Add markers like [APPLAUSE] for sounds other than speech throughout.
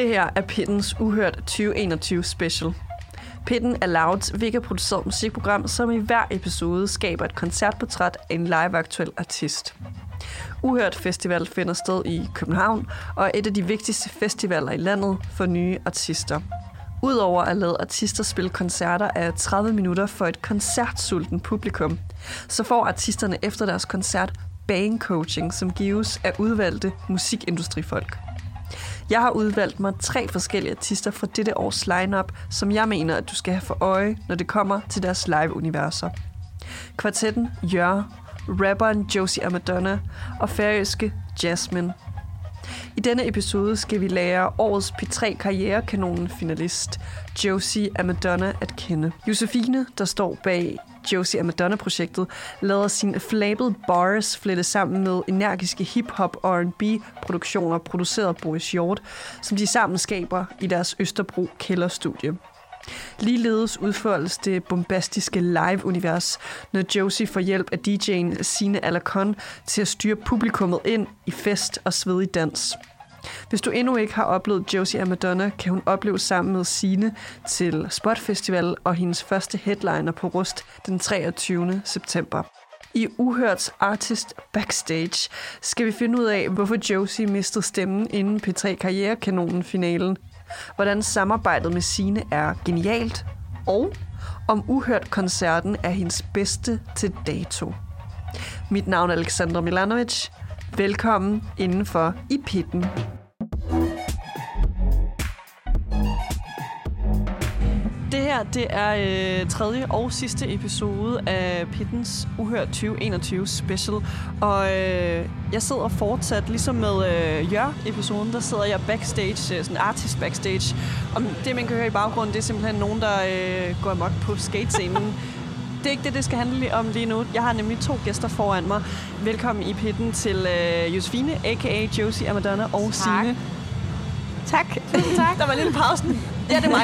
Det her er Pittens Uhørt 2021 special. Pitten er Louds Vega-produceret musikprogram, som i hver episode skaber et koncertportræt af en live-aktuel artist. Uhørt Festival finder sted i København og er et af de vigtigste festivaler i landet for nye artister. Udover at lade artister spille koncerter af 30 minutter for et koncertsulten publikum, så får artisterne efter deres koncert coaching, som gives af udvalgte musikindustrifolk. Jeg har udvalgt mig tre forskellige artister fra dette års lineup, som jeg mener, at du skal have for øje, når det kommer til deres live-universer. Kvartetten Jør, rapperen Josie Amadonna og færøske Jasmine. I denne episode skal vi lære årets P3 karrierekanonen finalist Josie Amadonna at kende. Josefine, der står bag Josie og Madonna-projektet, lader sine flabede bars flette sammen med energiske hip-hop R&B-produktioner produceret af Boris Hjort, som de sammen skaber i deres Østerbro kælderstudie. Ligeledes udfoldes det bombastiske live-univers, når Josie får hjælp af DJ'en Sine Alacon til at styre publikummet ind i fest og svedig dans. Hvis du endnu ikke har oplevet Josie Madonna, kan hun opleve sammen med Sine til Spot Festival og hendes første headliner på Rust den 23. september. I Uhørts Artist Backstage skal vi finde ud af, hvorfor Josie mistede stemmen inden P3 Karrierekanonen-finalen, hvordan samarbejdet med Sine er genialt, og om Uhørt-koncerten er hendes bedste til dato. Mit navn er Alexandra Milanovic. Velkommen indenfor i pitten. Det her, det er øh, tredje og sidste episode af Pittens Uhørt 2021 special. Og øh, jeg sidder fortsat, ligesom med øh, Jør-episoden, der sidder jeg backstage, øh, sådan artist backstage. Og det, man kan høre i baggrunden, det er simpelthen nogen, der øh, går amok på skatescenen. [LAUGHS] det er ikke det, det skal handle om lige nu. Jeg har nemlig to gæster foran mig. Velkommen i pitten til øh, Josefine, a.k.a. Josie Amadonna og tak. Signe. Tak. tak. Der var en lille pausen. Ja, det er mig.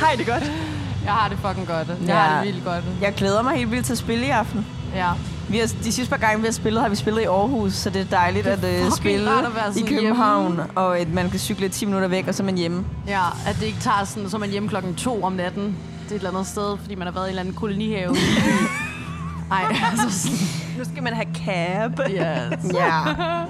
Hej, det godt. Jeg har det fucking godt. Jeg ja. har det vildt godt. Jeg glæder mig helt vildt til at spille i aften. Ja. Vi har, de sidste par gange, vi har spillet, har vi spillet i Aarhus, så det er dejligt det er at uh, spille at i København, hjemme. og at man kan cykle 10 minutter væk, og så er man hjemme. Ja, at det ikke tager sådan, så man hjemme klokken to om natten. Er et eller andet sted, fordi man har været i en eller anden kolonihave. [LAUGHS] Nej, altså sådan. Nu skal man have cab. Yes. ja.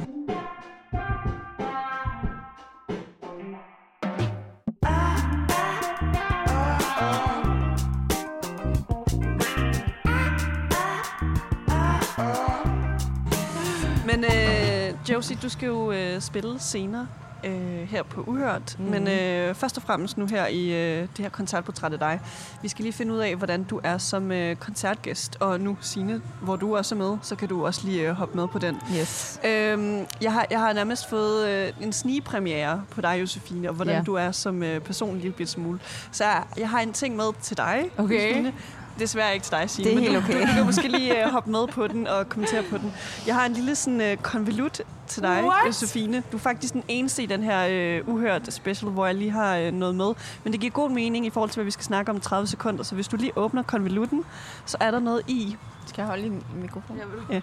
Josie, du skal jo øh, spille senere øh, her på Uhørt. Mm. Men øh, først og fremmest nu her i øh, det her koncertportræt af dig. Vi skal lige finde ud af, hvordan du er som øh, koncertgæst. Og nu, Signe, hvor du også er med, så kan du også lige øh, hoppe med på den. Yes. Øhm, jeg, har, jeg har nærmest fået øh, en snigpremiere på dig, Josefine, og hvordan ja. du er som øh, person en lille smule. Så jeg, jeg har en ting med til dig, okay. Josefine. Desværre ikke til dig, Signe. Det er helt okay. Du, du kan måske lige uh, [LAUGHS] hoppe med på den og kommentere på den. Jeg har en lille sådan uh, konvolut til dig, What? Josefine. Du er faktisk den eneste i den her uh, uhørt special, hvor jeg lige har uh, noget med. Men det giver god mening i forhold til, hvad vi skal snakke om 30 sekunder. Så hvis du lige åbner konvolutten, så er der noget i. Skal jeg holde i mikrofonen? Ja.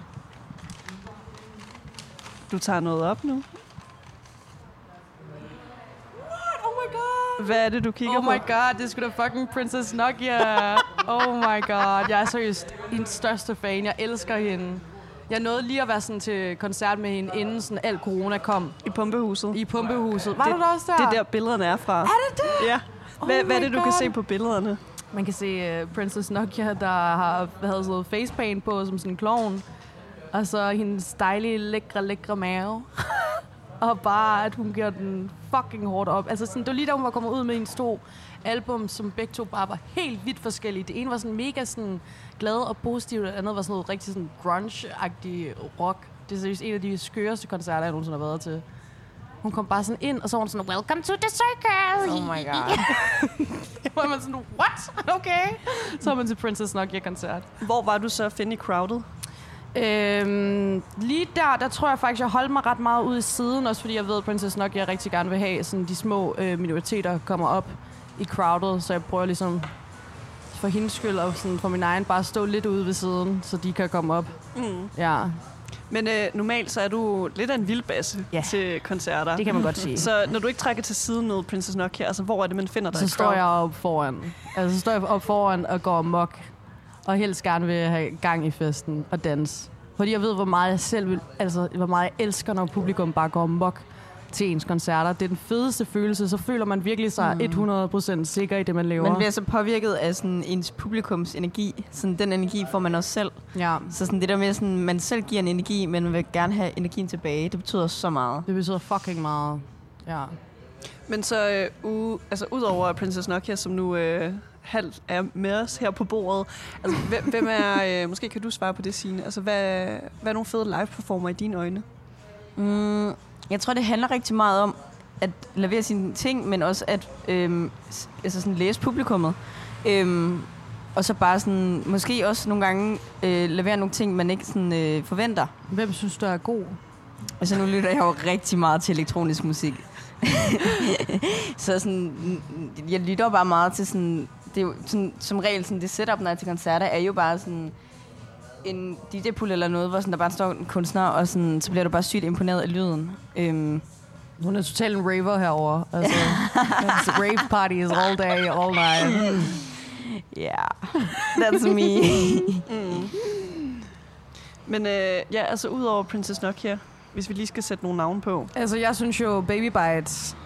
Du tager noget op nu. Hvad er det, du kigger oh på? Oh my god, det skulle da fucking Princess Nokia. oh my god, jeg er seriøst hendes største fan. Jeg elsker hende. Jeg nåede lige at være sådan til koncert med hende, inden sådan alt corona kom. I pumpehuset? I pumpehuset. Var det, du der også der? Det er der, billederne er fra. Er det det? Ja. Hvad, oh hvad er det, du God. kan se på billederne? Man kan se uh, Princess Nokia, der har havde sådan facepaint på som sådan en klovn. Og så hendes dejlige, lækre, lækre mave. [LAUGHS] og bare, at hun gjorde den fucking hårdt op. Altså, sådan, det var lige da hun var kommet ud med en to album, som begge to bare var helt vidt forskellige. Det ene var sådan mega sådan glad og positiv, det andet var sådan noget rigtig sådan grunge-agtig rock. Det er seriøst en af de skøreste koncerter, jeg nogensinde har været til. Hun kom bare sådan ind, og så var hun sådan, welcome to the circus! Oh my god. [LAUGHS] var man sådan, what? Okay. Så var man til Princess Nokia-koncert. Hvor var du så at finde i crowded? Øhm, lige der, der tror jeg faktisk, jeg holdt mig ret meget ud i siden, også fordi jeg ved, at Princess Nokia rigtig gerne vil have, sådan de små øh, minoriteter kommer op i crowded, så jeg prøver ligesom for hendes skyld og sådan for min egen bare stå lidt ude ved siden, så de kan komme op. Mm. Ja. Men øh, normalt så er du lidt af en vildbasse ja. til koncerter. Det kan man godt sige. Så når du ikke trækker til siden med Princess Nokia, altså hvor er det, man finder dig? Så står jeg op foran. Altså så står jeg op foran og går mok. Og helst gerne vil have gang i festen og dans. Fordi jeg ved, hvor meget jeg selv vil, altså hvor meget jeg elsker, når publikum bare går mok til ens koncerter. Det er den fedeste følelse. Så føler man virkelig sig mm. 100% sikker i det, man laver. Man bliver så påvirket af sådan ens publikums energi. Sådan den energi får man også selv. Ja. Så sådan det der med, sådan, man selv giver en energi, men man vil gerne have energien tilbage, det betyder så meget. Det betyder fucking meget. Ja. Men så uh, altså, ud over Princess Nokia, som nu uh, halvt er med os her på bordet, altså, hvem, hvem er, uh, måske kan du svare på det, Signe, altså hvad, hvad er nogle fede live-performer i dine øjne? Mm, jeg tror, det handler rigtig meget om at levere sine ting, men også at øhm, altså sådan læse publikummet. Øhm, og så bare sådan, måske også nogle gange øh, levere nogle ting, man ikke sådan, øh, forventer. Hvem synes du er god? Altså nu lytter jeg jo rigtig meget til elektronisk musik. [LAUGHS] så sådan, jeg lytter bare meget til sådan, det er jo sådan, som regel sådan, det setup, når jeg er til koncerter, er jo bare sådan en DJ-pool eller noget, hvor sådan, der bare står en kunstner, og sådan, så bliver du bare sygt imponeret af lyden. Øhm. Hun er totalt en raver herover. Altså, [LAUGHS] rave parties all day, all night. Yeah, that's me. mm. Men øh, ja, altså udover Princess Nokia, hvis vi lige skal sætte nogle navne på. Altså, jeg synes jo Baby Bites,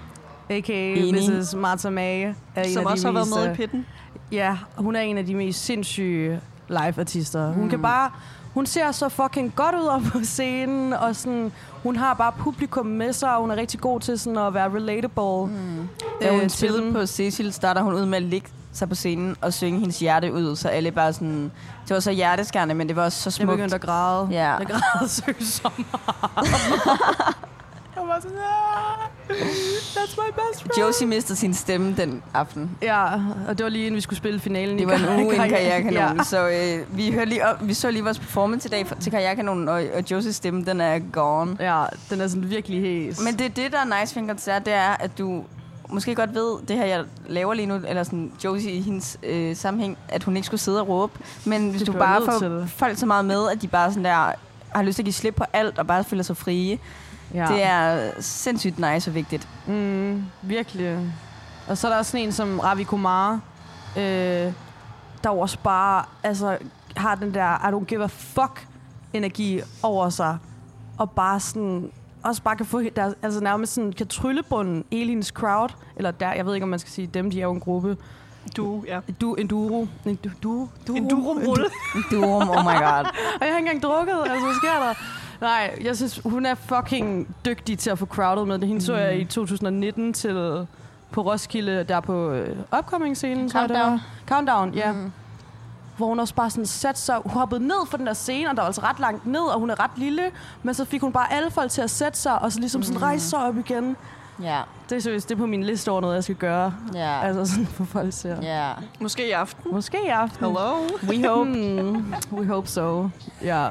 a.k.a. Mrs. Martha May, er Som også har mest, været med i pitten. Ja, hun er en af de mest sindssyge live-artister. Hun mm. kan bare... Hun ser så fucking godt ud op på scenen, og sådan, hun har bare publikum med sig, og hun er rigtig god til sådan at være relatable. Mm. Da hun øh, spillede på Cecil, starter hun ud med at ligge sig på scenen og synge hendes hjerte ud, så alle bare sådan... Det var så hjerteskærende, men det var også så smukt. Jeg begyndte at græde. Ja. Jeg græd så meget. [LAUGHS] jeg var sådan, ah, that's my best friend. Josie mistede sin stemme den aften. Ja, og det var lige inden vi skulle spille finalen Det var en uge inden Karrierekanonen, ja. så øh, vi, hørte lige op, vi så lige vores performance i dag til Karrierekanonen, og, og Josies stemme, den er gone. Ja, den er sådan virkelig hæs. Men det, det der er nice ved en koncert, det er, at du måske godt ved, det her, jeg laver lige nu, eller sådan Josie i hendes øh, sammenhæng, at hun ikke skulle sidde og råbe. Men hvis det du bare får folk så meget med, at de bare sådan der har lyst til at give slip på alt, og bare føler sig frie, ja. det er sindssygt nice og vigtigt. Mm, virkelig. Og så er der også sådan en som Ravi Kumar, øh, der også bare altså, har den der I don't give a fuck energi over sig, og bare sådan også bare kan få der, altså nærmest sådan, kan tryllebunden hendes crowd, eller der, jeg ved ikke, om man skal sige dem, de er jo en gruppe. Du, ja. Du, en duro. En, du, du, du, en durum-rulle. En durum, oh my god. [LAUGHS] og jeg har ikke engang drukket, altså hvad sker der? Nej, jeg synes, hun er fucking dygtig til at få crowded med det. Hende mm. så jeg i 2019 til på Roskilde, der på øh, upcoming-scenen. Countdown. Countdown, ja. Mm hvor hun også bare sådan satte sig, hun hoppede ned for den der scene, og der var altså ret langt ned, og hun er ret lille, men så fik hun bare alle folk til at sætte sig, og så ligesom sådan mm. rejse sig op igen. Ja. Det er seriøst, det er på min liste over noget, jeg skal gøre. Ja. Altså sådan for folk ser. Ja. Måske i aften. Måske i aften. Hello. We hope. mm, [LAUGHS] we hope so. Ja.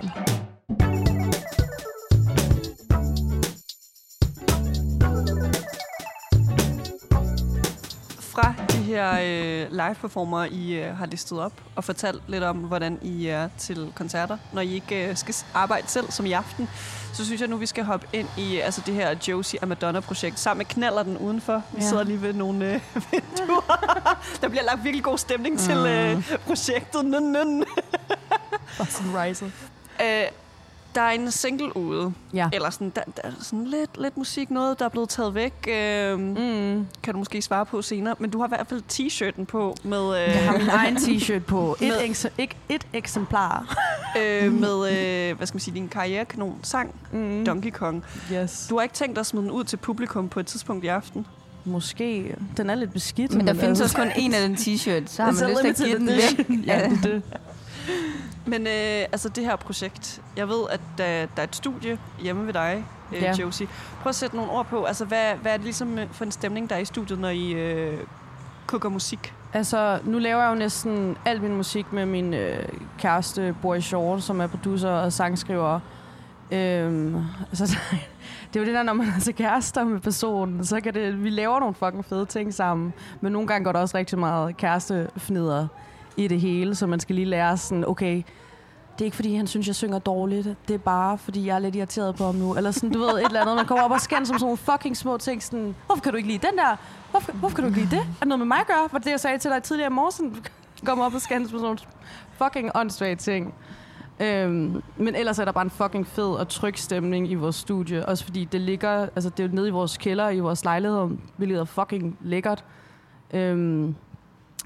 Fra de her øh, live-performer, I øh, har listet op, og fortalt lidt om, hvordan I er til koncerter, når I ikke øh, skal arbejde selv, som i aften, så synes jeg nu, vi skal hoppe ind i altså det her Josie og Madonna-projekt, sammen med knaller den udenfor. Vi ja. sidder lige ved nogle øh, [LAUGHS] vinduer. Der bliver lagt virkelig god stemning mm. til øh, projektet. Nøn, nøn. Bare sådan riser. Øh, der er en single ude. Ja. Eller sådan, der, der er sådan lidt, lidt musik, noget, der er blevet taget væk. Øh, mm. Kan du måske svare på senere. Men du har i hvert fald t-shirten på med... Øh, jeg har min egen t-shirt på. [LAUGHS] Et, eks- ikke et eksemplar. [LAUGHS] øh, med, øh, hvad skal man sige, din karrierekanon sang, mm. Donkey Kong. Yes. Du har ikke tænkt dig at smide den ud til publikum på et tidspunkt i aften? Måske. Den er lidt beskidt. Men der findes altså. også kun en af den t-shirt, så [LAUGHS] har man lyst til at give den væk. ja, det det. [LAUGHS] Men øh, altså det her projekt, jeg ved, at der, der er et studie hjemme ved dig, øh, ja. Josie. Prøv at sætte nogle ord på, altså hvad, hvad er det ligesom øh, for en stemning, der er i studiet, når I øh, kukker musik? Altså, nu laver jeg jo næsten al min musik med min øh, kæreste, Boy Short, som er producer og sangskriver. Øhm, altså, [LAUGHS] det er jo det der, når man er så kærester med personen, så kan det, vi laver nogle fucking fede ting sammen. Men nogle gange går der også rigtig meget kærestefnider i det hele, så man skal lige lære sådan, okay, det er ikke fordi, han synes, jeg synger dårligt. Det er bare, fordi jeg er lidt irriteret på ham nu. Eller sådan, du ved, et eller andet. Man kommer op og skændes som sådan nogle fucking små ting. Sådan, hvorfor kan du ikke lide den der? Hvorfor, hvorfor kan du ikke lide det? Er det noget med mig at gøre? Var det, jeg sagde til dig tidligere i morgen? Du kommer op og skændes på sådan nogle fucking åndssvage ting. Øhm, men ellers er der bare en fucking fed og tryg stemning i vores studie. Også fordi det ligger, altså det er jo nede i vores kælder, i vores lejlighed, hvilket er fucking lækkert. Øhm,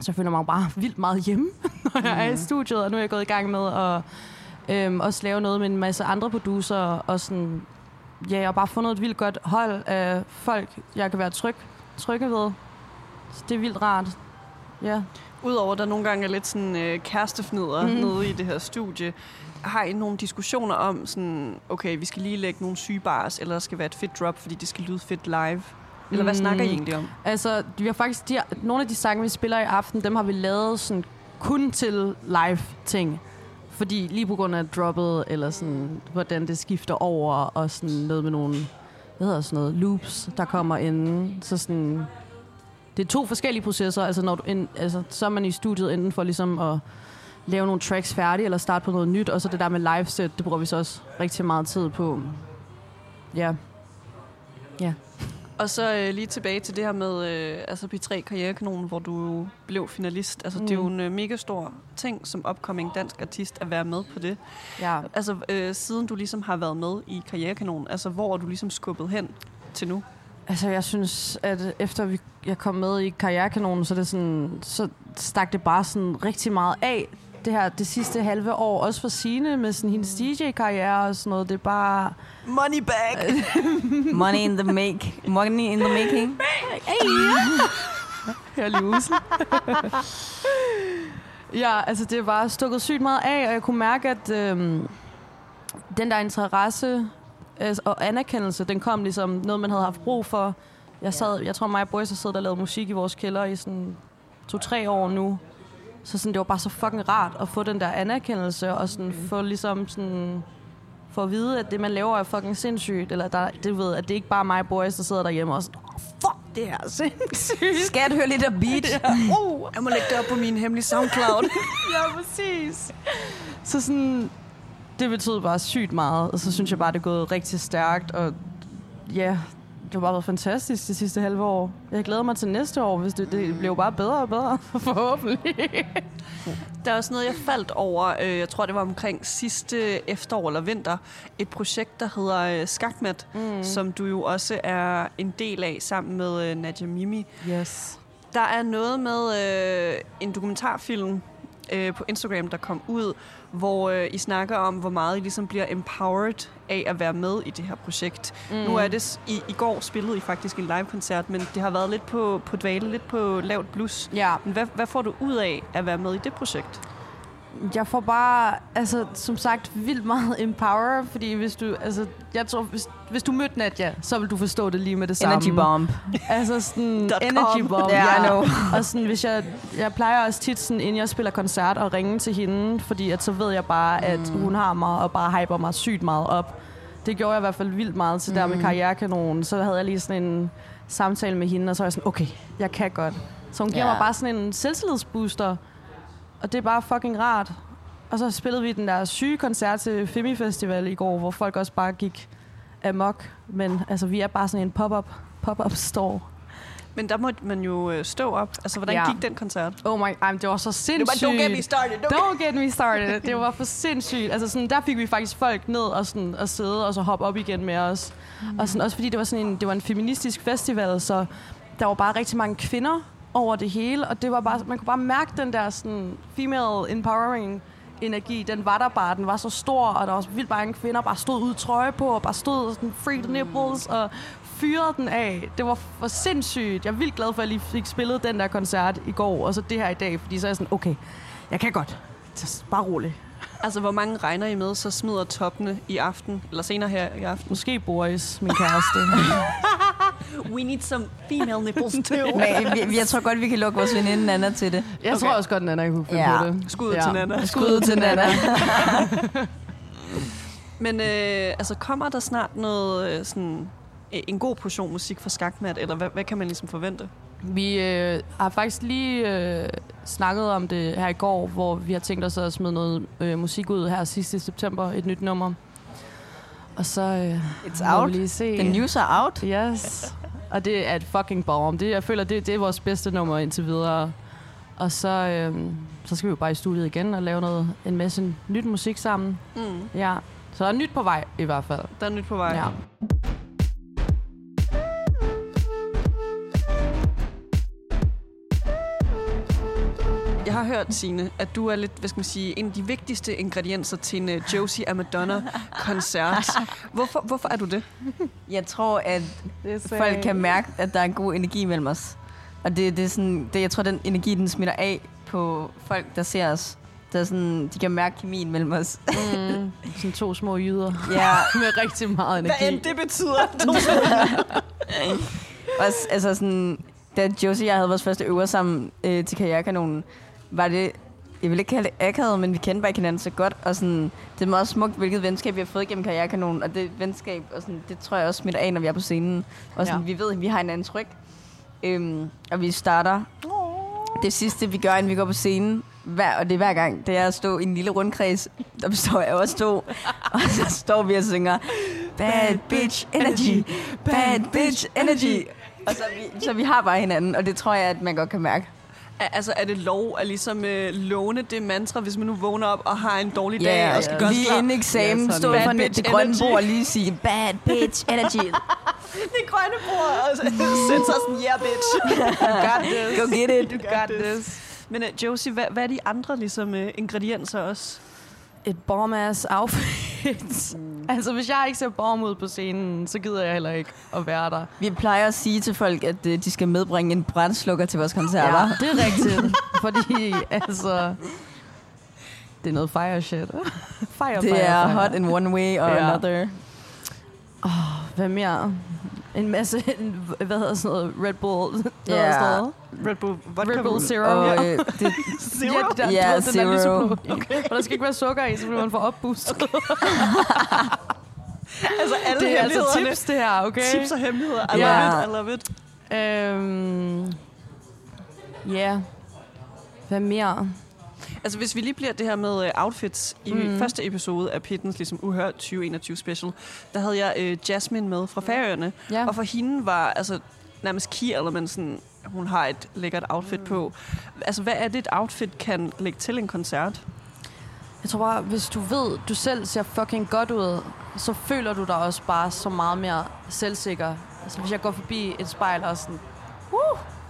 så føler mig bare vildt meget hjemme, [LAUGHS] når jeg er i studiet. Og nu er jeg gået i gang med at øhm, også lave noget med en masse andre producer. Og sådan, ja, jeg har bare fundet et vildt godt hold af folk, jeg kan være tryg, trygge ved. Så det er vildt rart. Ja. Udover at der nogle gange er lidt sådan øh, kærestefnider mm. nede i det her studie, har I nogle diskussioner om sådan, okay, vi skal lige lægge nogle sygebars, eller der skal være et fedt drop, fordi det skal lyde fedt live? Eller hvad Mm. snakker I egentlig om? Altså, vi har faktisk, de, nogle af de sange, vi spiller i aften, dem har vi lavet sådan kun til live-ting. Fordi lige på grund af droppet, eller sådan, hvordan det skifter over, og sådan noget med nogle, hvad hedder sådan noget, loops, der kommer inden. Så sådan, det er to forskellige processer. Altså, når du ind, altså, så er man i studiet enten for ligesom at lave nogle tracks færdige, eller starte på noget nyt, og så det der med live set, det bruger vi så også rigtig meget tid på. Ja. Og så øh, lige tilbage til det her med øh, altså P3 Karrierekanonen, hvor du blev finalist. Altså, mm. det er jo en øh, mega stor ting som upcoming dansk artist at være med på det. Ja. Altså, øh, siden du ligesom har været med i Karrierekanonen, altså hvor er du ligesom skubbet hen til nu? Altså, jeg synes, at efter vi, jeg kom med i Karrierekanonen, så, det sådan, så stak det bare sådan rigtig meget af. Det her, det sidste halve år, også for Signe med sådan hendes DJ-karriere og sådan noget. Det er bare... Money bag! [LAUGHS] Money in the make. Money in the making. Herlig usen. [LAUGHS] ja, altså det bare stukket sygt meget af, og jeg kunne mærke, at øhm, den der interesse altså, og anerkendelse, den kom ligesom noget, man havde haft brug for. Jeg, sad, jeg tror, mig og Boris har siddet og lavet musik i vores kælder i sådan to-tre år nu. Så sådan, det var bare så fucking rart at få den der anerkendelse, og sådan, få ligesom sådan, for at vide, at det, man laver, er fucking sindssygt. Eller der, det ved, at det ikke bare er mig Boris, der sidder derhjemme og sådan, oh, fuck, det her er [LAUGHS] sindssygt. Skat, hør lidt af beat. [LAUGHS] Oh, jeg må lægge det op på min hemmelige SoundCloud. [LAUGHS] ja, præcis. Så sådan, det betød bare sygt meget, og så synes jeg bare, det er gået rigtig stærkt, og ja, det har bare været fantastisk det sidste halve år. Jeg glæder mig til næste år, hvis det, det bliver bare bedre og bedre, [LAUGHS] forhåbentlig. Der er også noget, jeg faldt over, øh, jeg tror, det var omkring sidste efterår eller vinter, et projekt, der hedder øh, Skakmat, mm. som du jo også er en del af sammen med øh, Nadia Mimi. Yes. Der er noget med øh, en dokumentarfilm øh, på Instagram, der kom ud, hvor øh, I snakker om, hvor meget I ligesom bliver empowered af at være med i det her projekt. Mm. Nu er det, i, i går spillede I faktisk en live-koncert, men det har været lidt på, på dvale, lidt på lavt blus. Ja, Men hvad, hvad får du ud af at være med i det projekt? Jeg får bare, altså, som sagt, vildt meget [LAUGHS] empower, fordi hvis du, altså, jeg tror, hvis, hvis du mødte Nadia, så vil du forstå det lige med det samme. Energy bomb. Altså sådan [LAUGHS] energy bomb. Ja, I know. [LAUGHS] Og sådan, hvis jeg, jeg plejer også tit, sådan, inden jeg spiller koncert, at ringe til hende, fordi at så ved jeg bare, at hun har mig og bare hyper mig sygt meget op. Det gjorde jeg i hvert fald vildt meget til der med karrierekanonen. Så havde jeg lige sådan en samtale med hende, og så var jeg sådan, okay, jeg kan godt. Så hun giver Ja. mig bare sådan en selvtillidsbooster, og det er bare fucking rart. Og så spillede vi den der syge koncert til Femi Festival i går, hvor folk også bare gik amok. Men altså, vi er bare sådan en pop-up, pop-up store. Men der måtte man jo øh, stå op. Altså, hvordan Ja. gik den koncert? Oh my, ej, det var så sindssygt. started. Don't get me started. Det var for sindssygt. Altså sådan, der fik vi faktisk folk ned og, sådan, og sidde og så hoppe op igen med os. Mm. Og sådan, også fordi det var, sådan en, det var en feministisk festival, så der var bare rigtig mange kvinder over det hele. Og det var bare, man kunne bare mærke den der sådan, female empowering energi, den var der bare, den var så stor, og der var så vildt mange kvinder, bare stod ud trøje på, og bare stod sådan free the nipples, og fyrede den af. Det var for sindssygt. Jeg er vildt glad for, at jeg lige fik spillet den der koncert i går, og så det her i dag, fordi så er jeg sådan, okay, jeg kan godt. Så bare rolig. Altså, hvor mange regner I med, så smider toppene i aften, eller senere her i aften? Måske Boris, min kæreste. [LAUGHS] We need some female nipples [LAUGHS] too. Men vi- jeg tror godt, vi kan lukke vores veninde Nana til det. Jeg okay. tror også godt, Nana kunne finde Ja. på det. Skud til Nana. Skud til Nana. [LAUGHS] Men øh, altså, kommer der snart noget, øh, sådan, øh, en god portion musik fra Skakmat, eller hvad, hvad kan man ligesom forvente? Vi øh, har faktisk lige øh, snakket om det her i går, hvor vi har tænkt os at smide noget øh, musik ud her sidst i september, et nyt nummer. Og så øh, It's må out. vi lige se. The news are out. Yes. [LAUGHS] Og det er et fucking bomb. Det, jeg føler, det, det er vores bedste nummer indtil videre. Og så, øhm, så skal vi jo bare i studiet igen og lave noget, en masse nyt musik sammen. Mm. Ja. Så der er nyt på vej i hvert fald. Der er nyt på vej. Ja. Jeg har hørt, Signe, at du er lidt, hvad skal man sige, en af de vigtigste ingredienser til en uh, Josie og Madonna-koncert. [LAUGHS] Hvorfor, hvorfor er du det? Jeg tror, at folk kan mærke, at der er en god energi mellem os. Og det, det er sådan, det, jeg tror, den energi, den smitter af på folk, der ser os. Der er sådan, de kan mærke kemien mellem os. Mm, sådan to små jyder [LAUGHS] ja, [LAUGHS] med rigtig meget Hvad energi. end det betyder. også, altså sådan, da Josie og jeg havde vores første øver sammen øh, til Karrierekanonen, var det, jeg vil ikke kalde det akavet, men vi kendte bare ikke hinanden så godt, og sådan, det er meget smukt, hvilket venskab vi har fået gennem Karrierekanonen, og det venskab, og sådan, det tror jeg også smitter af, når vi er på scenen. Og sådan, Ja. vi ved, at vi har en anden tryk. Øhm, og vi starter det sidste, vi gør, inden vi går på scenen, hver, og det er hver gang, det er at stå i en lille rundkreds, der består af os to, [LAUGHS] og så står vi og synger, Bad bitch energy, bad bitch energy. Og så vi, så vi har bare hinanden, og det tror jeg, at man godt kan mærke. Altså, er det lov at ligesom øh, låne det mantra, hvis man nu vågner op og har en dårlig dag Ja, og skal gøre sig lige klar? inden eksamen stod Bad for det grønne bord og lige sige, bad bitch energy. [LAUGHS] Det grønne bord og [LAUGHS] sætte sig sådan, yeah, bitch. [LAUGHS] got this. Go get it. You got this. Men uh, Josie, hvad, hvad er de andre ligesom, uh, ingredienser også? Et bomb-ass outfit. [LAUGHS] Altså, hvis jeg ikke ser bomb ud på scenen, så gider jeg heller ikke at være der. Vi plejer at sige til folk, at øh, de skal medbringe en brændslukker til vores koncerter. Ja, det er rigtigt. Fordi, altså... Det er noget fire shit. fire, Det fire, er fire. hot in one way or Ja. another. Hvad mere? En masse, en, hvad hedder sådan noget, Red Bull. Ja. hedder sådan noget? Red Bull, vodka Red Bull. Zero. Og [LAUGHS] ja. øh, det, Zero? Ja, der, Ja, ved, den er zero. lyseblå. Okay. Og der skal ikke være sukker i, så bliver man for opboostet. Okay. [LAUGHS] altså alle Det er altså tips, det her, okay? Tips og hemmeligheder. I Ja. love it, I love it. Øhm, ja. Hvad mere? Altså, hvis vi lige bliver det her med uh, outfits. I mm. Første episode af Pittens ligesom Uhørt 2021 special, der havde jeg uh, Jasmine med fra Færøerne. Ja. Og for hende var altså nærmest key element sådan, hun har et lækkert outfit mm. på. Altså, hvad er det, et outfit kan lægge til en koncert? Jeg tror bare, hvis du ved, du selv ser fucking godt ud, så føler du dig også bare så meget mere selvsikker. Altså, hvis jeg går forbi et spejl og sådan,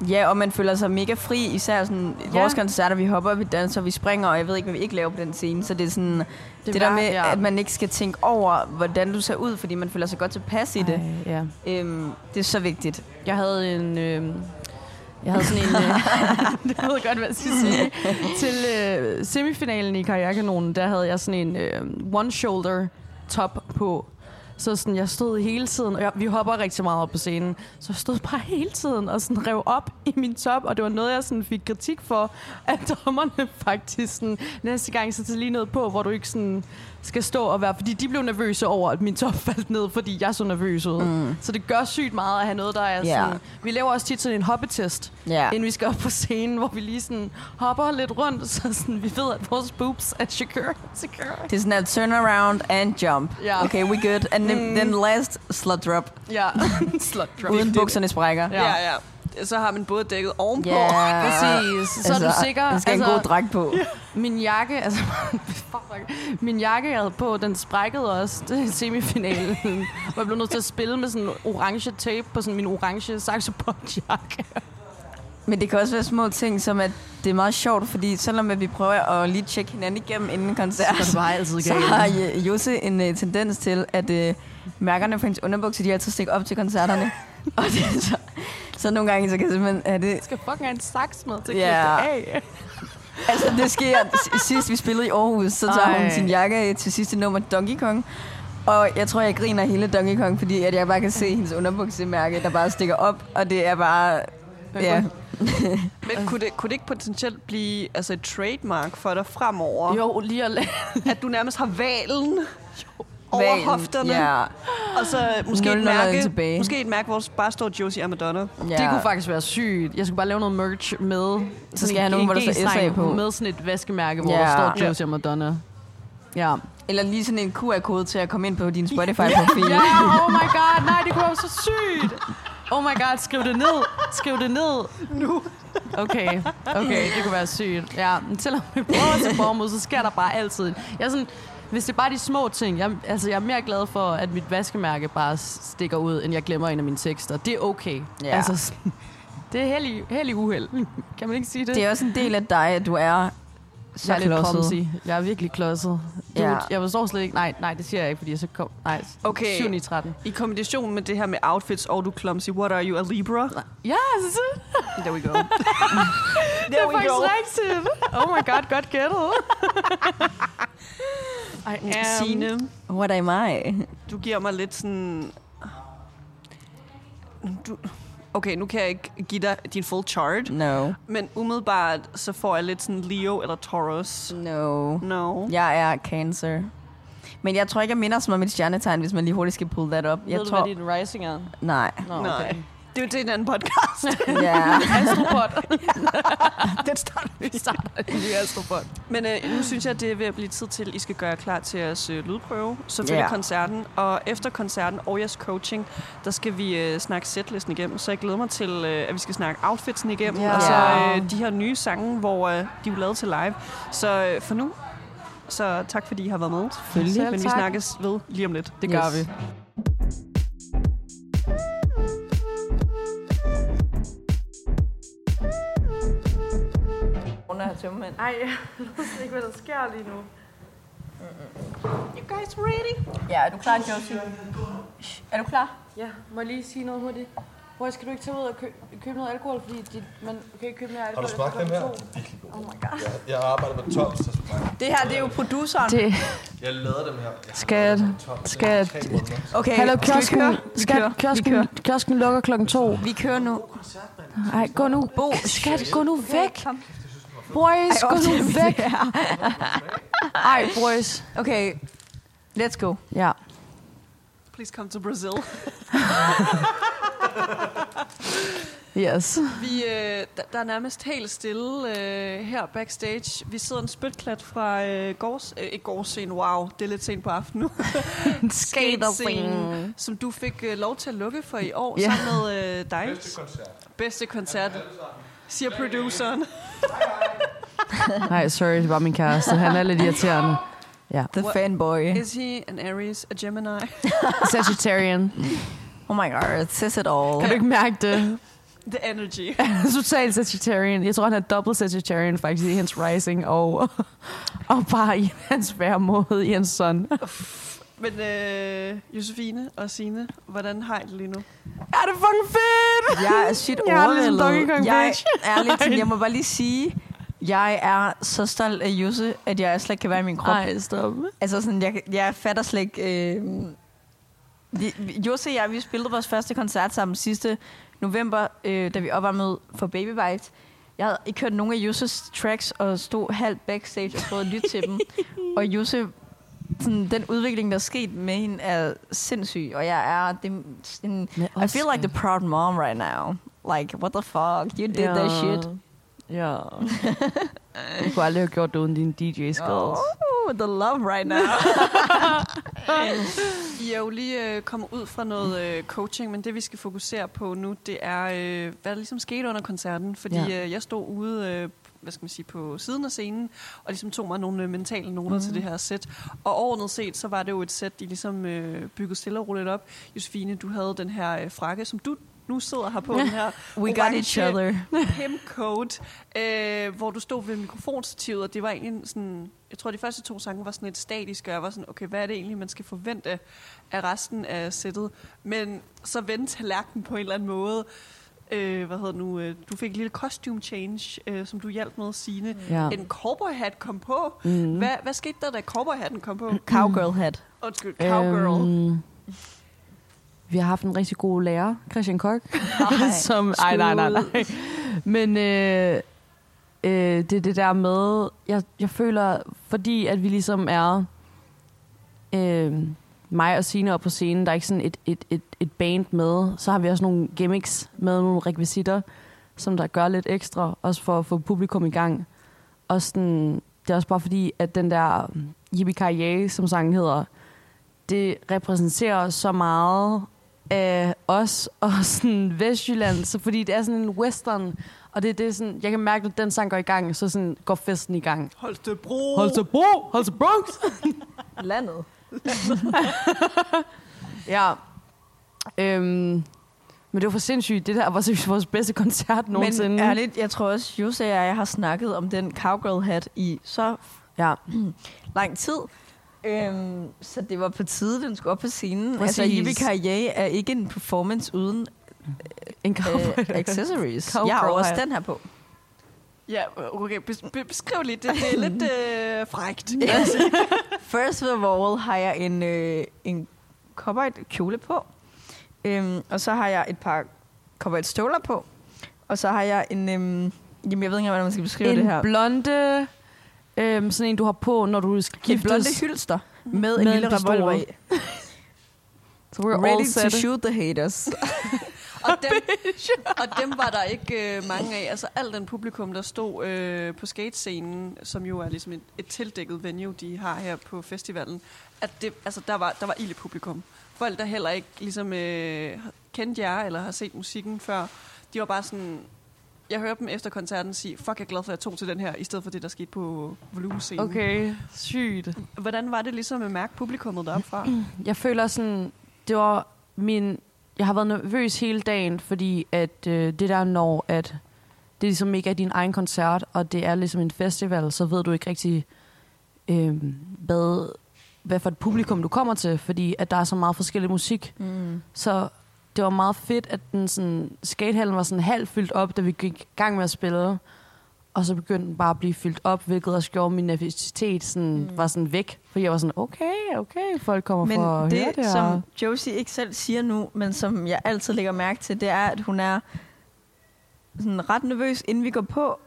ja, og man føler sig mega fri, især sådan i Ja. vores koncerter, vi hopper, vi danser, vi springer, og jeg ved ikke, hvad vi ikke laver på den scene. Så det er sådan, det, det der var- med, ja. at man ikke skal tænke over, hvordan du ser ud, fordi man føler sig godt tilpas i det. Ej, ja. Øhm, det er så vigtigt. Jeg havde en... Øh, jeg havde sådan en... [LAUGHS] Øh, [LAUGHS] det ved jeg godt, hvad jeg skal sige. Til øh, semifinalen i Karrierekanonen, der havde jeg sådan en øh, one-shoulder top på. Så sådan, jeg stod hele tiden, og jeg, vi hopper rigtig meget op på scenen, så jeg stod bare hele tiden og sådan rev op i min top, og det var noget, jeg sådan fik kritik for, at dommerne [LAUGHS] faktisk sådan, næste gang så lige noget på, hvor du ikke sådan skal stå og være, fordi de blev nervøse over, at min top [LAUGHS] faldt ned, fordi jeg så nervøs ud. Mm. Så det gør sygt meget at have noget, der er Ja. sådan... Vi laver også tit sådan en hoppetest, Ja. inden vi skal op på scenen, hvor vi lige sådan hopper lidt rundt, [LAUGHS] så sådan, vi ved, at vores boobs er secure. [LAUGHS] secure. Det er sådan en turnaround and jump. Ja. Okay, we good. And then, Mm. then last slut drop. Ja, slut drop. Uden bukserne sprækker. Ja. Ja, ja. Så har man både dækket ovenpå. Ja. Præcis. Så er du sikker. Der skal altså, en god dragt på. [LAUGHS] Min jakke, altså, [LAUGHS] fuck, min jakke, jeg havde på, den sprækkede også til semifinalen. [LAUGHS] hvor jeg blev nødt til at spille med sådan orange tape på sådan min orange saxophone-jakke. Men det kan også være små ting, som at det er meget sjovt, fordi selvom at vi prøver at lige tjekke hinanden igennem inden en koncert, Så bare altid så har Jose en uh, tendens til, at uh, mærkerne på hendes underbukser, de altid stikker op til koncerterne. Og det, er så, så nogle gange, så kan jeg simpelthen have det... Jeg skal fucking have en sax med til at Ja. klippe det af. [LAUGHS] Altså, det sker sidst, vi spillede i Aarhus, så tager Ej. hun sin jakke af til sidste nummer, Donkey Kong. Og jeg tror, jeg griner hele Donkey Kong, fordi at jeg bare kan se hendes underbuksemærke, der bare stikker op, og det er bare... Ja. [LAUGHS] Men kunne det, kunne det ikke potentielt blive altså et trademark for dig fremover? Jo, lige at. At du nærmest har valen over Valen, hofterne, Ja. Og så måske et 0-0 mærke, tilbage. måske et mærke, hvor bare står Josie og Madonna. Ja. Det kunne faktisk være sygt. Jeg skulle bare lave noget merch med... Så skal jeg have nogen, hvor der står SA på. Med sådan et vaskemærke, hvor Ja. der står Josie og Madonna. Ja. Eller lige sådan en QR-kode til at komme ind på din Spotify-profil. Ja, oh my god, nej, det kunne være så sygt. Oh my god, skriv det ned. Skriv det ned. Nu. Okay, okay, det kunne være sygt. Ja, men selvom vi prøver til formod, så sker der bare altid. Jeg er sådan, hvis det er bare de små ting, jeg, altså jeg er mere glad for, at mit vaskemærke bare stikker ud, end jeg glemmer en af mine tekster. Det er okay. Ja. Altså, [LAUGHS] det er heldig, heldig uheld. [LAUGHS] Kan man ikke sige det? Det er også en del af dig, at du er så jeg er lidt klodset. clumsy. Jeg er virkelig klodset. Ja. Jeg forstår slet ikke... Nej, nej, det siger jeg ikke, fordi jeg så kom... Nej, Okay. 7 i 13. I kombination med det her med outfits, og du er clumsy, what are you, a Libra? Ja, altså, [LAUGHS] There we go. [LAUGHS] det There er we faktisk go. rigtigt. Oh my god, godt gættet. [LAUGHS] I am... Signe, What am I? du giver mig lidt sådan... Du... Okay, nu kan jeg ikke give dig din full chart, No. men umiddelbart så får jeg lidt sådan Leo eller Taurus. No. No. Jeg er cancer. Men jeg tror ikke, jeg minder som om mit stjernetegn, hvis man lige hurtigt skal pull that up. Jeg Ved du, tror... hvad din rising er? Nej. Nå, Nej. Det er jo til en anden podcast. Ja. [LAUGHS] [LAUGHS] Astropod. [LAUGHS] Den starter vi. Starter en ny astropod. Men øh, nu synes jeg, det er ved at blive tid til, at I skal gøre klar til jeres øh, lydprøve. Selvfølgelig Ja. koncerten. Og efter koncerten og jeres coaching, der skal vi øh, snakke setlisten igennem. Så jeg glæder mig til, øh, at vi skal snakke outfitsen igennem. Ja. Og så øh, de her nye sange, hvor øh, de er lavet til live. Så øh, for nu, så tak fordi I har været med. Selvfølgelig. Men vi snakkes ved lige om lidt. Det gør Yes. vi. Hun er tømmermænd. Ej, [LAUGHS] jeg ved ikke, hvad der sker lige nu. You guys ready? Ja, er du klar, Josie? Er du klar? Ja, må jeg lige sige noget hurtigt? Hvor skal du ikke tage ud og kø- købe noget alkohol, fordi dit, man kan ikke købe mere Har alkohol. du smagt dem her? Virkelig god. Oh my god. Jeg, jeg har arbejdet med toms, der smagte. Det her, det er jo produceren. Det, Jeg lavede dem her. Jeg har Skat. Skat. Okay, Hallo, skal vi kiosken, skat, kiosken, kiosken lukker klokken to. Vi kører nu. Ej, gå nu. Bo, Skat, gå nu væk. Kom. Boys, Ej, gå nu væk. [LAUGHS] Ej, boys. Okay, let's go. Ja. Please come to Brazil. [LAUGHS] Yes. Vi, øh, der, der er nærmest helt stille øh, her backstage. Vi sidder en spytklat fra øh, gårs, øh, ikke gårdscenen, wow, det er lidt sent på aftenen nu. [LAUGHS] Skatescenen, som du fik øh, lov til at lukke for i år, yeah. sammen med øh, dig. Bedste koncert. Bedste koncert, siger produceren. Nej, sorry, det var min kæreste. Han er lidt irriterende. Ja. The What- fanboy. Is he an Aries, a Gemini? [LAUGHS] Sagittarian. Oh my god, it says it all. Kan du ikke mærke det? [LAUGHS] The energy. [LAUGHS] Total Sagittarian. Jeg tror, han er double Sagittarian faktisk i hans rising og, og bare i hans væremåde i hans sun. Men øh, Josefine og Sine, hvordan har I det lige nu? Er det fucking fedt? Jeg er sygt Jeg er ligesom overvældet. Jeg er lidt sådan, jeg må bare lige sige, jeg er så stolt af Jusse, at jeg slet ikke kan være i min krop. Nej, stop. Altså sådan, jeg, jeg fatter slet ikke... Øh, vi- Josse og jeg, vi spillede vores første koncert sammen sidste november, øh, da vi opvarmede for Baby Bite. Jeg havde ikke hørt nogen af Jusses tracks, og stod halvt backstage og prøvede at lytte til dem. [LAUGHS] Og Jusse, sådan, den udvikling, der er sket med hende, er sindssyg. Og jeg er... Det, en, I feel like the proud mom right now. Like, what the fuck? You did ja. that shit. Ja. [LAUGHS] Jeg kunne aldrig have gjort det uden dine DJ skills. Oh, the love right now. [LAUGHS] I er jo lige øh, kommet ud fra noget øh, coaching, men det vi skal fokusere på nu, det er, øh, hvad der ligesom skete under koncerten. Fordi ja. øh, jeg stod ude, øh, hvad skal man sige, på siden af scenen, og ligesom tog mig nogle øh, mentale noter mm. til det her sæt. Og overordnet set, så var det jo et sæt, de ligesom øh, byggede stille og roligt op. Josefine, du havde den her øh, frakke, som du nu sidder her på, den her We got each other. [LAUGHS] coat, øh, hvor du stod ved mikrofonstativet, og det var egentlig sådan, jeg tror de første to sange var sådan lidt statiske, og jeg var sådan, okay, hvad er det egentlig, man skal forvente af resten af sættet? Men så vendte tallerkenen på en eller anden måde. Øh, hvad hedder nu? øh, Du fik et lille costume change, øh, som du hjalp med, Signe. Ja. En cowboy hat kom på. Mm. Hvad, hvad skete der, da cowboy hatten kom på? Cowgirl hat. Undskyld, cowgirl. Øhm, vi har haft en rigtig god lærer, Christian Kok. [LAUGHS] Nej. [LAUGHS] som, ej, nej, nej, nej. Men øh, øh, det er det der med, jeg, jeg føler, fordi at vi ligesom er, øh, mig og Signe op på scenen. Der er ikke sådan et, et, et, et band med. Så har vi også nogle gimmicks med, nogle rekvisitter, som der gør lidt ekstra, også for at få publikum i gang. Og sådan, det er også bare fordi, at den der Yippie som sangen hedder, det repræsenterer så meget af os [LAUGHS] og sådan Vestjylland, så fordi det er sådan en western, og det er det sådan, jeg kan mærke, at den sang går i gang, så sådan går festen i gang. Holstebro! Holstebro! Holstebro! [LAUGHS] Landet. [LAUGHS] Ja. Øhm, men det var for sindssygt. Det der var seriøst vores bedste koncert nogensinde. Men ærligt, jeg tror også, Jose og jeg har snakket om den cowgirl hat i så Ja. [CLEARS THROAT] lang tid. Øhm, så det var på tide, den skulle op på scenen. Præcis. Altså, Yippie Karriere er ikke en performance uden En cowboy. øh, accessories. Cowgirl jeg har også den her på. Ja, okay, bes- be- beskriv lige det. Det er lidt [LAUGHS] øh, frægt. Ja. [LAUGHS] First of all har jeg en, øh, en cowboy kjole på. Øhm, og så har jeg et par cowboy støvler på. Og så har jeg en... Øhm, jamen, jeg ved ikke, hvordan man skal beskrive det her. En blonde, øhm, sådan en, du har på, når du skal En giftes. blonde hylster med, med en en lille revolver i. [LAUGHS] So we're all Ready to set. shoot the haters. Og dem, [LAUGHS] og dem var der ikke øh, mange af. Altså al den publikum, der stod øh, på skatescenen, som jo er ligesom et, et tildækket venue, de har her på festivalen, at det, altså, der var, der var ild i publikum. Folk, der heller ikke ligesom øh, kendte jer, eller har set musikken før, de var bare sådan... Jeg hørte dem efter koncerten sige, fuck, jeg er glad for, at jeg tog til den her, i stedet for det, der skete på volumescenen. Okay, sygt. Hvordan var det ligesom at mærke publikummet deroppe fra? [CLEARS THROAT] Jeg føler sådan, det var min... Jeg har været nervøs hele dagen, fordi at øh, det der når, at det ligesom ikke er din egen koncert, og det er ligesom en festival, så ved du ikke rigtig, øh, hvad, hvad for et publikum du kommer til, fordi at der er så meget forskellig musik. Mm. Så det var meget fedt, at den sådan, skatehallen var sådan halvt fyldt op, da vi gik i gang med at spille. Og så begyndte den bare at blive fyldt op, hvilket også gjorde min nervøsitet sådan, mm. var sådan væk. For jeg var sådan, okay, okay, folk kommer Men for at det, høre det her. som Josie ikke selv siger nu, men som jeg altid lægger mærke til, det er, at hun er sådan ret nervøs, inden vi går på.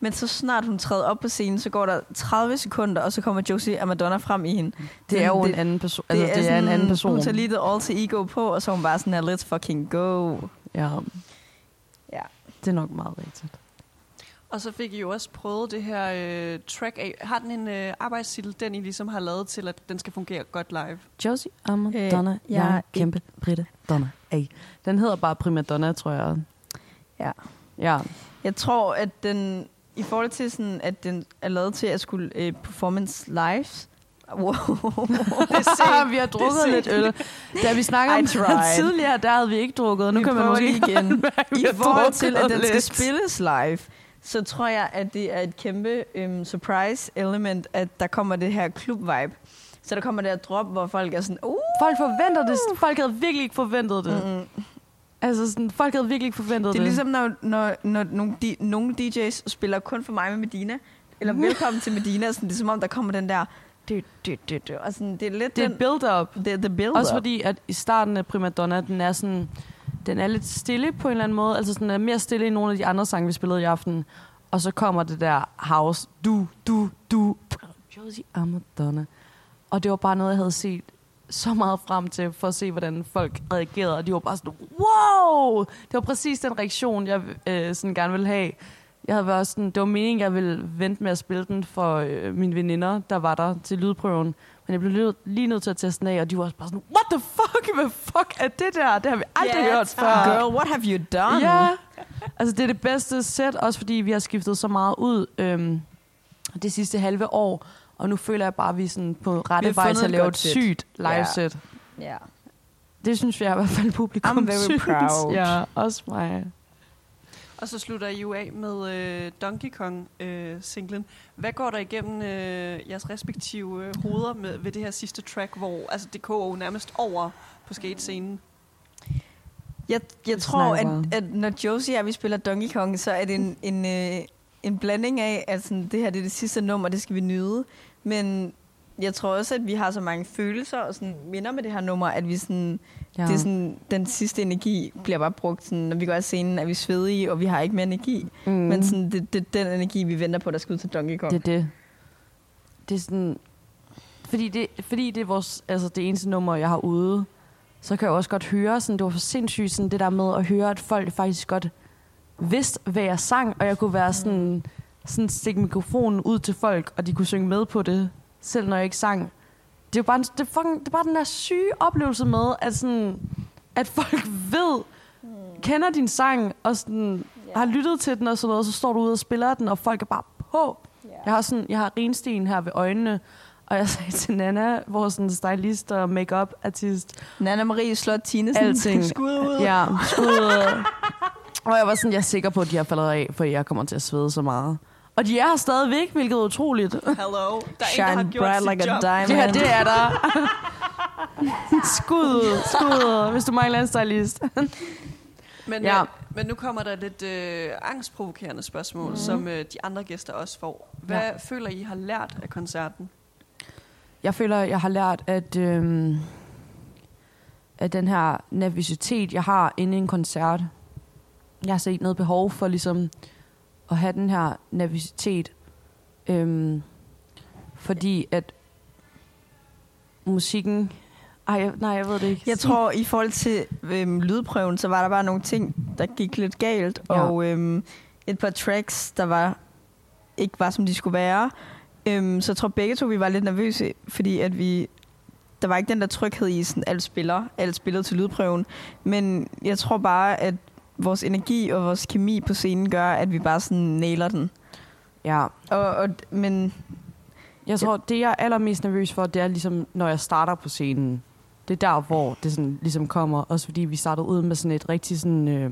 Men så snart hun træder op på scenen, så går der 30 sekunder, og så kommer Josie og Madonna frem i hende. Det er jo det, en anden person. Altså, det, det er en anden person. Hun tager lige det alter ego på, og så er hun bare sådan her, let's fucking go. Ja. Ja. Det er nok meget rigtigt. Og så fik I jo også prøvet det her øh, track af. Har den en øh, arbejdstitel, den I ligesom har lavet til, at den skal fungere godt live? Josie, Amma, Øh, Donna, jeg jeg kæmpe Britte, Donna, A. Den hedder bare Prima Donna, tror jeg. Ja. Ja. Jeg tror, at den, i forhold til sådan, at den er lavet til at skulle øh, performance live, Wow. [LAUGHS] Det er [LAUGHS] vi har drukket Det lidt øl. Da vi snakkede om [LAUGHS] tidligere, der havde vi ikke drukket. Nu Vi kan man måske lige igen. I forhold til, at den skal spilles live, så tror jeg, at det er et kæmpe um, surprise element, at der kommer det her klub-vibe. Så der kommer det her drop, hvor folk er sådan, uh, Folk forventer det. Folk havde virkelig ikke forventet det. mm. Altså, sådan, folk havde virkelig ikke forventet Det det. er ligesom, når, når, når nogle, di, nogle DJ's spiller kun for mig med Medina, eller [LAUGHS] velkommen til Medina, sådan, det er som om, der kommer den der, du, du, du, du, og sådan, det er lidt det er den, build-up. det er the build Også fordi, at i starten af Prima Donna, den er sådan, den er lidt stille på en eller anden måde. Altså sådan er mere stille end nogle af de andre sange, vi spillede i aften. Og så kommer det der house, du, du, du, Josie Amadonna. Og det var bare noget, jeg havde set så meget frem til, for at se, hvordan folk reagerede. Og de var bare sådan, wow! Det var præcis den reaktion, jeg øh, sådan gerne ville have. Jeg havde været sådan, det var meningen, jeg ville vente med at spille den for øh, mine veninder, der var der til lydprøven. Men jeg blev lige, nødt til at teste den af, og de var også bare sådan, what the fuck, hvad fuck er det der? Det har vi aldrig Yeah, hørt før. Girl, what have you done? Ja, altså det er det bedste sæt, også fordi vi har skiftet så meget ud øhm, det sidste halve år. Og nu føler jeg bare, at vi er sådan på rette vej til at lave et sygt Ja. live-sæt. ja. Det synes jeg i hvert fald publikum I'm very synes. proud. Ja, også mig. Og så slutter I jo af med øh, Donkey Kong-singlen. Hvad går der igennem øh, jeres respektive øh, hoveder med, ved det her sidste track, hvor altså, det jo nærmest over på skatescenen? Jeg, jeg tror, at, at når Josie og vi spiller Donkey Kong, så er det en, en, øh, en blanding af, at sådan, det her det er det sidste nummer, det skal vi nyde. Men jeg tror også, at vi har så mange følelser og sådan minder med det her nummer, at vi sådan, Ja. det er sådan, den sidste energi bliver bare brugt. Sådan, når vi går af scenen, er vi svedige, og vi har ikke mere energi. mm. Mm. Men sådan, det, det den energi, vi venter på, der skal ud til Donkey Kong. Det er det. Det er sådan... fordi det, fordi det er vores, altså det eneste nummer, jeg har ude, så kan jeg også godt høre, sådan, det var for sindssygt, sådan, det der med at høre, at folk faktisk godt vidste, hvad jeg sang, og jeg kunne være sådan, sådan stikke mikrofonen ud til folk, og de kunne synge med på det, selv når jeg ikke sang. Det er jo bare, det er fucking, det er bare den der syge oplevelse med, at, sådan, at folk ved, kender din sang, og sådan, har lyttet til den og sådan noget, så står du ude og spiller den, og folk er bare på. Jeg har, sådan, jeg har rensten her ved øjnene, og jeg [LAUGHS] sagde til Nana, vores sådan, stylist og make artist Nana Marie Slot Tinesen. Alting. [LAUGHS] Skud ud. Ja, skud. og jeg var sådan, jeg er sikker på, at de har faldet af, for jeg kommer til at svede så meget. Og de er her stadigvæk, hvilket er utroligt. Hello. Der er en, der Shine har gjort bright sit like a job. diamond. Det her, det er der. [LAUGHS] skud, skud, hvis du mangler en stylist. Men, Ja. ja. øh, men nu kommer der lidt øh, angstprovokerende spørgsmål, mm. som øh, de andre gæster også får. Hvad Ja. ja. føler I har lært af koncerten? Jeg føler, jeg har lært, at, øhm, at den her nervøsitet, jeg har inde i en koncert, jeg har set noget behov for ligesom at have den her nervøsitet, øhm, fordi at musikken, ej, jeg- nej, jeg ved det ikke. Jeg tror, i forhold til øhm, lydprøven, så var der bare nogle ting, der gik lidt galt. Ja. Og øhm, et par tracks, der var ikke var, som de skulle være. Øhm, så jeg tror begge to, vi var lidt nervøse, fordi at vi... Der var ikke den der tryghed i, sådan alt spiller, alt spillet til lydprøven. Men jeg tror bare, at vores energi og vores kemi på scenen gør, at vi bare sådan nailer den. ja, Og, og, men Jeg tror, det jeg er allermest nervøs for, det er ligesom, når jeg starter på scenen. Det er der, hvor det sådan ligesom kommer. Også fordi vi startede ud med sådan et rigtig sådan... Øh,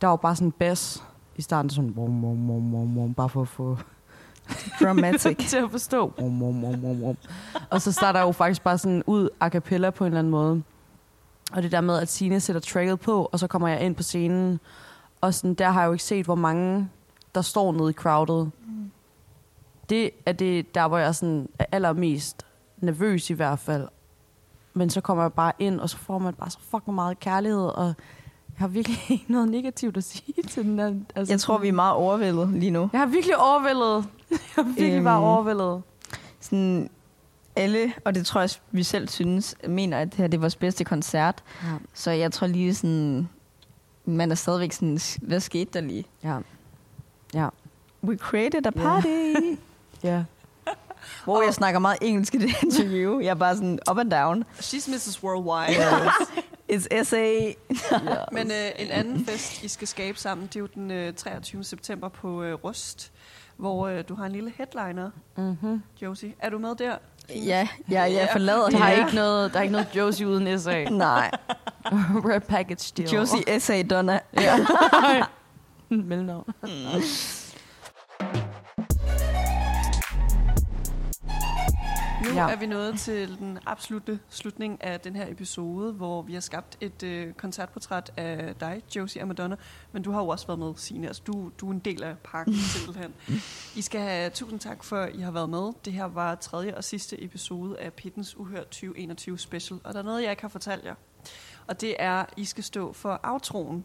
der var bare sådan bass i starten, sådan... Wum, wum, wum, wum, wum, bare for at få dramatic. [LAUGHS] til at forstå. Wum, wum, wum, wum, wum. Og så starter jeg jo faktisk bare sådan ud a cappella på en eller anden måde. Og det der med, at Signe sætter tracket på, og så kommer jeg ind på scenen. Og sådan, der har jeg jo ikke set, hvor mange der står nede i crowdet. Det er det, der hvor jeg sådan er allermest nervøs i hvert fald. Men så kommer jeg bare ind, og så får man bare så fucking meget kærlighed, og jeg har virkelig [LAUGHS] ikke noget negativt at sige [LAUGHS] til den der. Altså, Jeg tror, vi er meget overvældet lige nu. Jeg har virkelig overvældet. [LAUGHS] Jeg har virkelig Øhm. bare overvældet. sådan alle, og det tror jeg, vi selv synes, mener, at det her det er vores bedste koncert. Ja. Så jeg tror lige sådan, man er stadigvæk sådan, hvad skete der lige? Ja. Ja. We created a Ja. party. [LAUGHS] Ja. Hvor jeg snakker meget engelsk i det interview. Jeg er bare sådan up and down. She's Mrs. Worldwide. [LAUGHS] It's SA. [LAUGHS] Men øh, en anden fest, I skal skabe sammen, det er jo den øh, 23. september på øh, Rust, hvor øh, du har en lille headliner, Mm-hmm. Josie. Er du med der? Ja, ja, jeg forlader Der er ikke noget, der er ikke noget Josie uden SA. [LAUGHS] Nej, a package deal. Josie SA Donna. Ja. [LAUGHS] Mellemnavn. Nu Ja. er vi nået til den absolute slutning af den her episode, hvor vi har skabt et øh, koncertportræt af dig, Josie og Madonna. Men du har jo også været med, Signe. Altså, du, du er en del af pakken [LAUGHS] simpelthen. I skal have tusind tak for, at I har været med. Det her var tredje og sidste episode af Pittens Uhørt 2021 Special. Og der er noget, jeg ikke har fortalt jer. Og det er, at I skal stå for outroen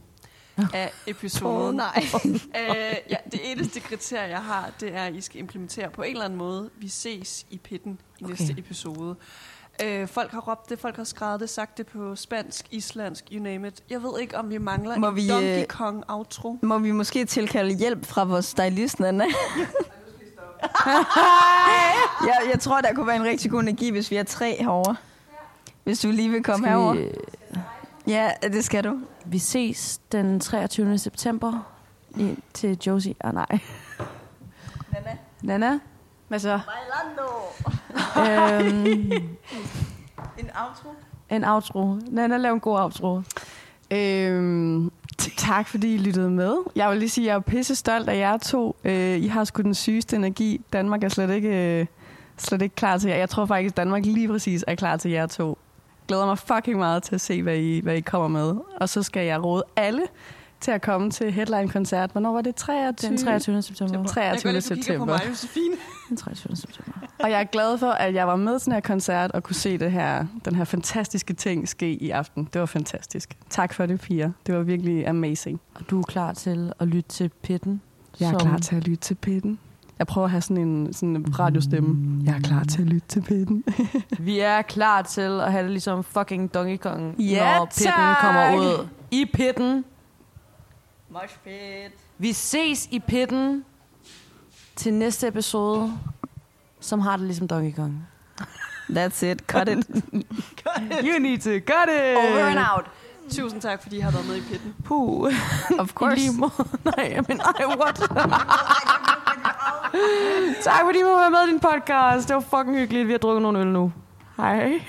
af episoden. Åh, nej. [LAUGHS] øh, ja, det eneste kriterie, jeg har, det er, at I skal implementere på en eller anden måde. Vi ses i pitten i Okay. næste episode. Øh, folk har råbt det, folk har skrevet det, sagt det på spansk, islandsk, you name it. Jeg ved ikke, om vi mangler Må en vi, Donkey øh, Kong outro. Må vi måske tilkalde hjælp fra vores stylist, Nana? [LAUGHS] jeg, jeg tror, der kunne være en rigtig god energi, hvis vi er tre herovre. Hvis du lige vil komme herover. Ja, det skal du. vi ses den 23. september i, til Josie. Ah, nej. Nana. Nana? Hvad så? øhm, [LAUGHS] En outro? en outro. Nana, lav en god outro. Øhm, tak fordi I lyttede med. Jeg vil lige sige, at jeg er pisse stolt af jer to. Øh, I har sgu den sygeste energi. Danmark er slet ikke, øh, slet ikke klar til jer. Jeg tror faktisk, at Danmark lige præcis er klar til jer to. Glæder mig fucking meget til at se, hvad I, hvad I kommer med. Og så skal jeg råde alle til at komme til Headline-koncert. Hvornår var det? 23? Den 23. september. Jeg 23. går lidt, du kigger på september. mig. [LAUGHS] Den 23. september. Og jeg er glad for, at jeg var med til den her koncert og kunne se det her, den her fantastiske ting ske i aften. Det var fantastisk. Tak for det, piger. Det var virkelig amazing. Og du er klar til at lytte til Pitten? Jeg er som klar til at lytte til pitten. Jeg prøver at have sådan en, sådan en radiostemme. Jeg er klar til at lytte til pitten. [LAUGHS] Vi er klar til at have det ligesom fucking Donkey Kong, Ja, når pitten tak! kommer ud. I pitten. Mosh pit. Vi ses i pitten til næste episode, som har det ligesom Donkey Kong. That's it. Cut it. [LAUGHS] You need to cut it! Over and out. Tusind tak, fordi I har været med i pitten. Puh. Of [LAUGHS] I course. lige måde. Nej, men ej, what? Tak fordi du var med i din podcast. Det var fucking hyggeligt. Vi har drukket nogle øl nu. Hej.